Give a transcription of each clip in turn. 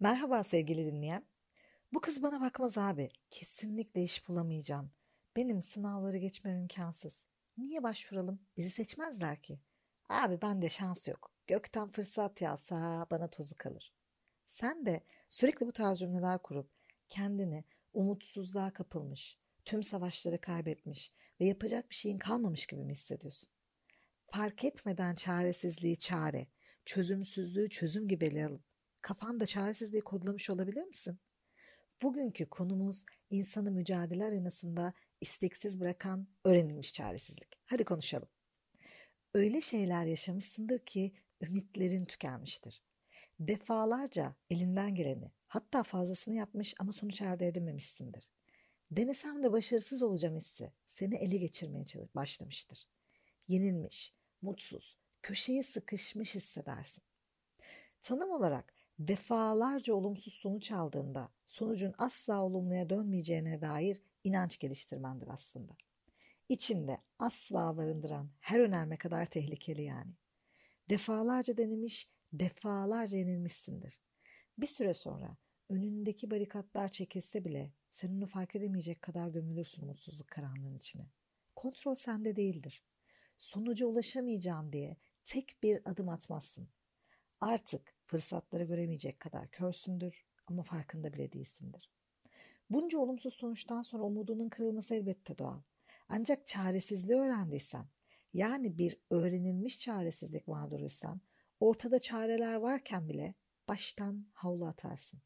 Merhaba sevgili dinleyen. Bu kız bana bakmaz abi. Kesinlikle iş bulamayacağım. Benim sınavları geçmem imkansız. Niye başvuralım? Bizi seçmezler ki. Abi bende şans yok. Gökten fırsat yağsa bana tozu kalır. Sen de sürekli bu tarz cümleler kurup kendini umutsuzluğa kapılmış, tüm savaşları kaybetmiş ve yapacak bir şeyin kalmamış gibi mi hissediyorsun? Fark etmeden çaresizliği çare, çözümsüzlüğü çözüm gibi ele alıp kafanda çaresizliği kodlamış olabilir misin? Bugünkü konumuz insanı mücadele arenasında isteksiz bırakan öğrenilmiş çaresizlik. Hadi konuşalım. Öyle şeyler yaşamışsındır ki ümitlerin tükenmiştir. Defalarca elinden geleni hatta fazlasını yapmış ama sonuç elde edememişsindir. Denesem de başarısız olacağım hissi seni ele geçirmeye başlamıştır. Yenilmiş, mutsuz, köşeye sıkışmış hissedersin. Tanım olarak defalarca olumsuz sonuç aldığında sonucun asla olumluya dönmeyeceğine dair inanç geliştirmendir aslında. İçinde asla barındıran her önerme kadar tehlikeli yani. Defalarca denemiş, defalarca yenilmişsindir. Bir süre sonra önündeki barikatlar çekilse bile sen onu fark edemeyecek kadar gömülürsün umutsuzluk karanlığın içine. Kontrol sende değildir. Sonuca ulaşamayacağım diye tek bir adım atmazsın. Artık fırsatları göremeyecek kadar körsündür ama farkında bile değilsindir. Bunca olumsuz sonuçtan sonra umudunun kırılması elbette doğal. Ancak çaresizliği öğrendiysen, yani bir öğrenilmiş çaresizlik mağduruysan, ortada çareler varken bile baştan havlu atarsın.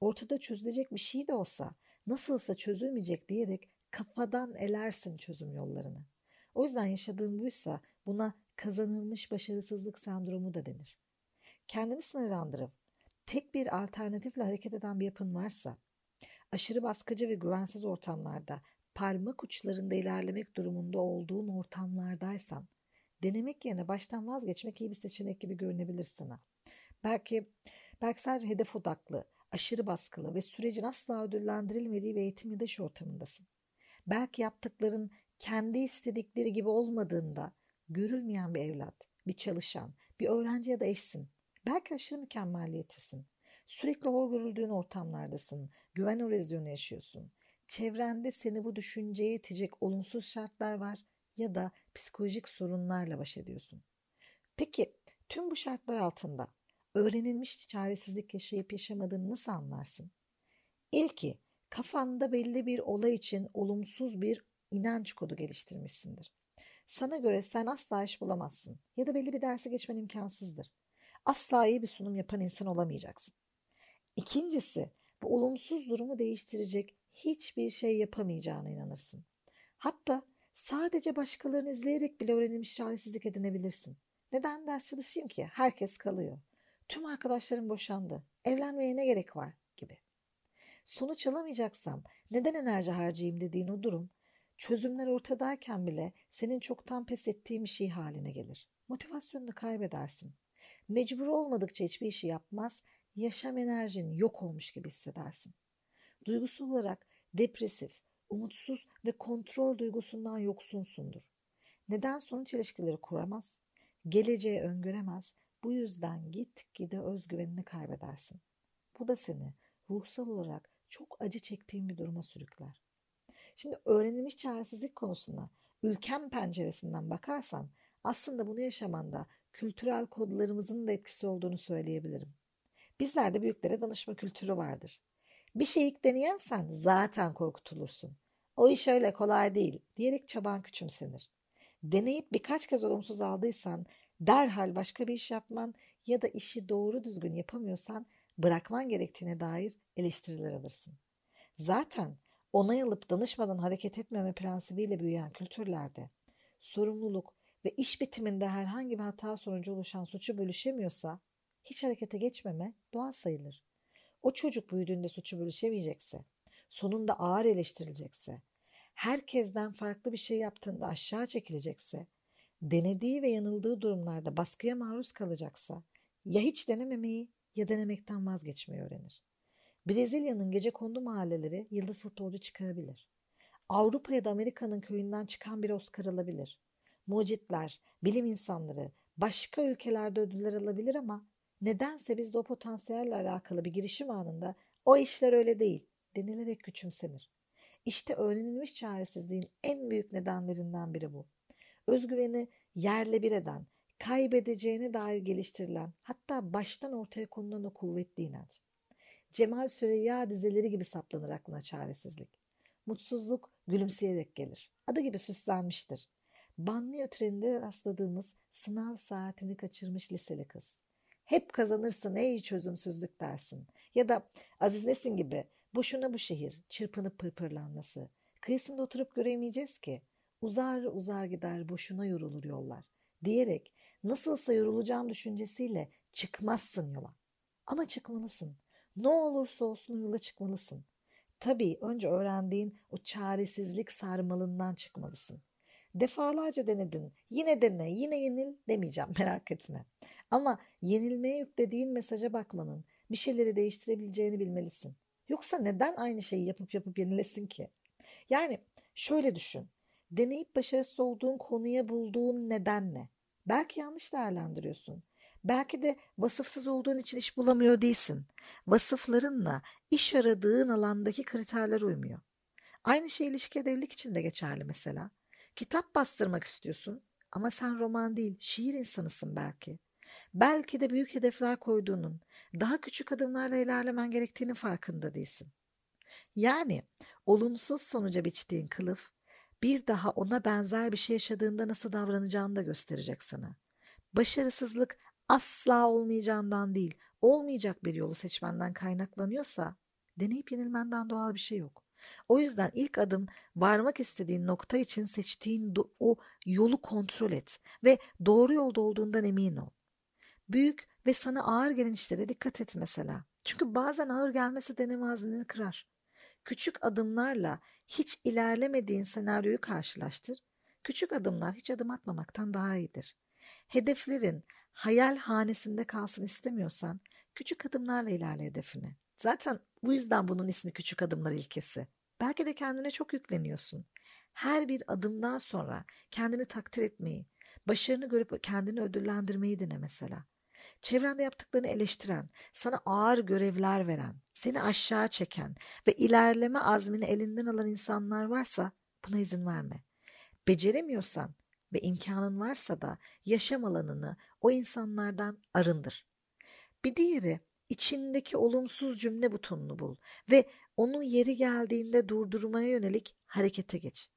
Ortada çözülecek bir şey de olsa, nasılsa çözülmeyecek diyerek kafadan elersin çözüm yollarını. O yüzden yaşadığım buysa buna kazanılmış başarısızlık sendromu da denir. Kendini sınırlandırıp tek bir alternatifle hareket eden bir yapın varsa, aşırı baskıcı ve güvensiz ortamlarda parmak uçlarında ilerlemek durumunda olduğun ortamlardaysan, denemek yerine baştan vazgeçmek iyi bir seçenek gibi görünebilir sana. Belki, belki sadece hedef odaklı, aşırı baskılı ve sürecin asla ödüllendirilmediği bir eğitim ya da iş ortamındasın. Belki yaptıkların kendi istedikleri gibi olmadığında görülmeyen bir evlat, bir çalışan, bir öğrenci ya da eşsin. Belki aşırı mükemmelliyetçisin. Sürekli hor görüldüğün ortamlardasın. Güven erozyonu yaşıyorsun. Çevrende seni bu düşünceye itecek olumsuz şartlar var ya da psikolojik sorunlarla baş ediyorsun. Peki tüm bu şartlar altında öğrenilmiş çaresizlik yaşayıp yaşamadığını nasıl anlarsın? İlki kafanda belli bir olay için olumsuz bir inanç kodu geliştirmişsindir. Sana göre sen asla iş bulamazsın ya da belli bir dersi geçmen imkansızdır. Asla iyi bir sunum yapan insan olamayacaksın. İkincisi bu olumsuz durumu değiştirecek hiçbir şey yapamayacağına inanırsın. Hatta sadece başkalarını izleyerek bile öğrenilmiş çaresizlik edinebilirsin. Neden ders çalışayım ki? Herkes kalıyor. Tüm arkadaşlarım boşandı. Evlenmeye ne gerek var? gibi. Sonuç alamayacaksam neden enerji harcayayım dediğin o durum çözümler ortadayken bile senin çoktan pes ettiğin bir şey haline gelir. Motivasyonunu kaybedersin. Mecbur olmadıkça hiçbir işi yapmaz, yaşam enerjin yok olmuş gibi hissedersin. Duygusal olarak depresif, umutsuz ve kontrol duygusundan yoksunsundur. Neden sonuç ilişkileri kuramaz, geleceği öngöremez, bu yüzden git gide özgüvenini kaybedersin. Bu da seni ruhsal olarak çok acı çektiğin bir duruma sürükler. Şimdi öğrenilmiş çaresizlik konusuna ülkem penceresinden bakarsan aslında bunu yaşamanda kültürel kodlarımızın da etkisi olduğunu söyleyebilirim. Bizlerde büyüklere danışma kültürü vardır. Bir şey ilk deneyensen zaten korkutulursun. O iş öyle kolay değil diyerek çaban küçümsenir. Deneyip birkaç kez olumsuz aldıysan derhal başka bir iş yapman ya da işi doğru düzgün yapamıyorsan bırakman gerektiğine dair eleştiriler alırsın. Zaten onay alıp danışmadan hareket etmeme prensibiyle büyüyen kültürlerde sorumluluk ve iş bitiminde herhangi bir hata sonucu oluşan suçu bölüşemiyorsa hiç harekete geçmeme doğal sayılır. O çocuk büyüdüğünde suçu bölüşemeyecekse, sonunda ağır eleştirilecekse, herkesten farklı bir şey yaptığında aşağı çekilecekse, denediği ve yanıldığı durumlarda baskıya maruz kalacaksa ya hiç denememeyi ya denemekten vazgeçmeyi öğrenir. Brezilya'nın gece kondu mahalleleri yıldız futbolcu çıkarabilir. Avrupa ya da Amerika'nın köyünden çıkan bir Oscar alabilir. Mucitler, bilim insanları başka ülkelerde ödüller alabilir ama nedense bizde o potansiyelle alakalı bir girişim anında o işler öyle değil denilerek küçümsenir. İşte öğrenilmiş çaresizliğin en büyük nedenlerinden biri bu. Özgüveni yerle bir eden, kaybedeceğine dair geliştirilen, hatta baştan ortaya konulan o kuvvetli inanç. Cemal Süreyya dizeleri gibi saplanır aklına çaresizlik. Mutsuzluk gülümseyerek gelir. Adı gibi süslenmiştir. Banliyö treninde rastladığımız sınav saatini kaçırmış liseli kız. Hep kazanırsın ey çözümsüzlük dersin. Ya da Aziz Nesin gibi boşuna bu şehir çırpınıp pırpırlanması. Kıyısında oturup göremeyeceğiz ki. Uzar uzar gider boşuna yorulur yollar. Diyerek nasılsa yorulacağım düşüncesiyle çıkmazsın yola. Ama çıkmalısın. Ne olursa olsun yola çıkmalısın. Tabii önce öğrendiğin o çaresizlik sarmalından çıkmalısın. Defalarca denedin. Yine dene, yine yenil demeyeceğim merak etme. Ama yenilmeye yüklediğin mesaja bakmanın bir şeyleri değiştirebileceğini bilmelisin. Yoksa neden aynı şeyi yapıp yapıp yenilesin ki? Yani şöyle düşün. Deneyip başarısız olduğun konuya bulduğun neden ne? Belki yanlış değerlendiriyorsun. Belki de vasıfsız olduğun için iş bulamıyor değilsin. Vasıflarınla iş aradığın alandaki kriterler uymuyor. Aynı şey ilişki evlilik için de geçerli mesela. Kitap bastırmak istiyorsun ama sen roman değil, şiir insanısın belki. Belki de büyük hedefler koyduğunun, daha küçük adımlarla ilerlemen gerektiğinin farkında değilsin. Yani olumsuz sonuca biçtiğin kılıf, bir daha ona benzer bir şey yaşadığında nasıl davranacağını da gösterecek sana. Başarısızlık asla olmayacağından değil, olmayacak bir yolu seçmenden kaynaklanıyorsa deneyip yenilmenden doğal bir şey yok. O yüzden ilk adım varmak istediğin nokta için seçtiğin o yolu kontrol et ve doğru yolda olduğundan emin ol. Büyük ve sana ağır gelen işlere dikkat et mesela. Çünkü bazen ağır gelmesi deneme azmini kırar. Küçük adımlarla hiç ilerlemediğin senaryoyu karşılaştır. Küçük adımlar hiç adım atmamaktan daha iyidir. Hedeflerin hayal hanesinde kalsın istemiyorsan küçük adımlarla ilerle hedefine. Zaten bu yüzden bunun ismi küçük adımlar ilkesi. Belki de kendine çok yükleniyorsun. Her bir adımdan sonra kendini takdir etmeyi, başarını görüp kendini ödüllendirmeyi dene mesela. Çevrende yaptıklarını eleştiren, sana ağır görevler veren, seni aşağı çeken ve ilerleme azmini elinden alan insanlar varsa buna izin verme. Beceremiyorsan ve imkanın varsa da yaşam alanını o insanlardan arındır. Bir diğeri içindeki olumsuz cümle butonunu bul ve onu yeri geldiğinde durdurmaya yönelik harekete geç.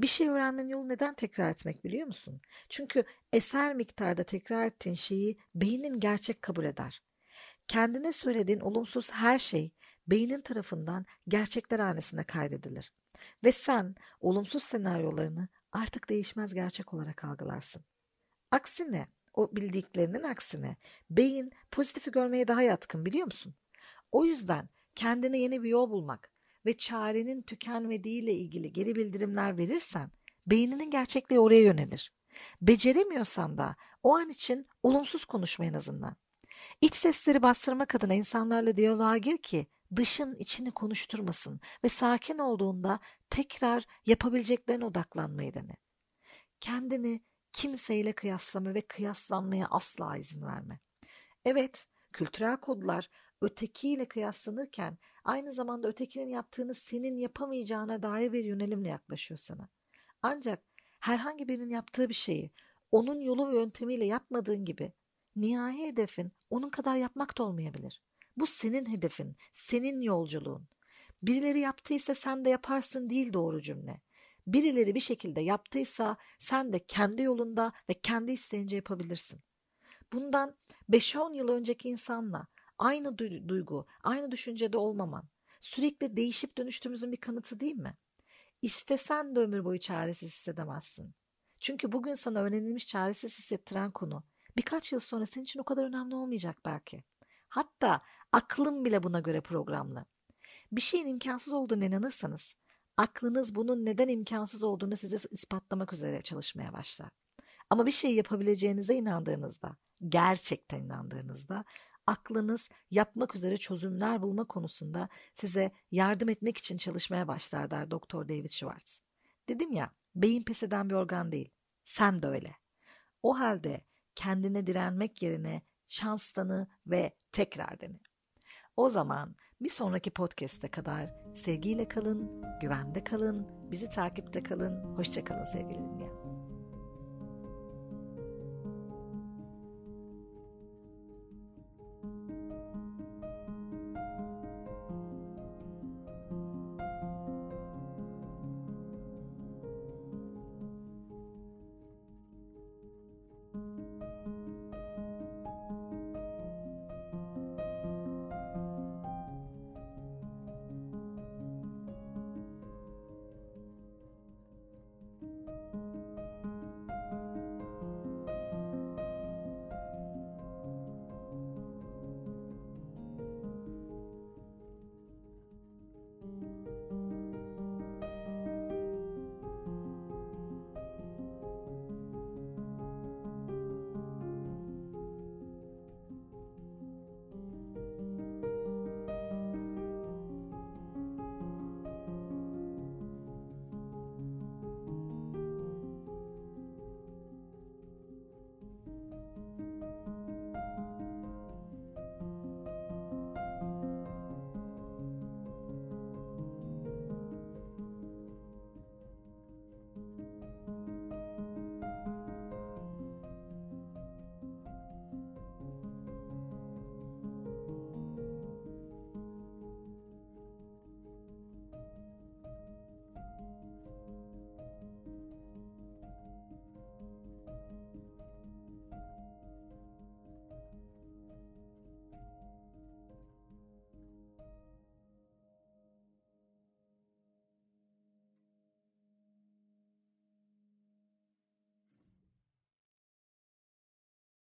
Bir şey öğrenmenin yolu neden tekrar etmek biliyor musun? Çünkü eser miktarda tekrar ettiğin şeyi beynin gerçek kabul eder. Kendine söylediğin olumsuz her şey beynin tarafından gerçekler hanesine kaydedilir. Ve sen olumsuz senaryolarını artık değişmez gerçek olarak algılarsın. Aksine o bildiklerinin aksine beyin pozitifi görmeye daha yatkın biliyor musun? O yüzden kendine yeni bir yol bulmak ve çarenin tükenmediğiyle ilgili geri bildirimler verirsen beyninin gerçekliği oraya yönelir. Beceremiyorsan da o an için olumsuz konuşma en azından. İç sesleri bastırmak adına insanlarla diyaloğa gir ki dışın içini konuşturmasın ve sakin olduğunda tekrar yapabileceklerine odaklanmayı dene. Kendini kimseyle kıyaslama ve kıyaslanmaya asla izin verme. Evet, kültürel kodlar ötekiyle kıyaslanırken aynı zamanda ötekinin yaptığını senin yapamayacağına dair bir yönelimle yaklaşıyor sana. Ancak herhangi birinin yaptığı bir şeyi onun yolu ve yöntemiyle yapmadığın gibi nihai hedefin onun kadar yapmak da olmayabilir. Bu senin hedefin, senin yolculuğun. Birileri yaptıysa sen de yaparsın değil doğru cümle. Birileri bir şekilde yaptıysa sen de kendi yolunda ve kendi isteğince yapabilirsin. Bundan 5-10 yıl önceki insanla aynı duygu, aynı düşüncede olmaman, sürekli değişip dönüştüğümüzün bir kanıtı değil mi? İstesen de ömür boyu çaresiz hissedemezsin. Çünkü bugün sana öğrenilmiş çaresiz hissettiren konu birkaç yıl sonra senin için o kadar önemli olmayacak belki. Hatta aklın bile buna göre programlı. Bir şeyin imkansız olduğunu inanırsanız aklınız bunun neden imkansız olduğunu size ispatlamak üzere çalışmaya başlar. Ama bir şey yapabileceğinize inandığınızda, gerçekten inandığınızda aklınız yapmak üzere çözümler bulma konusunda size yardım etmek için çalışmaya başlar der Doktor David Schwartz. Dedim ya, beyin pes eden bir organ değil. Sen de öyle. O halde kendine direnmek yerine şans tanı ve tekrar dene. O zaman bir sonraki podcast'e kadar sevgiyle kalın, güvende kalın, bizi takipte kalın. Hoşçakalın sevgili dinleyen.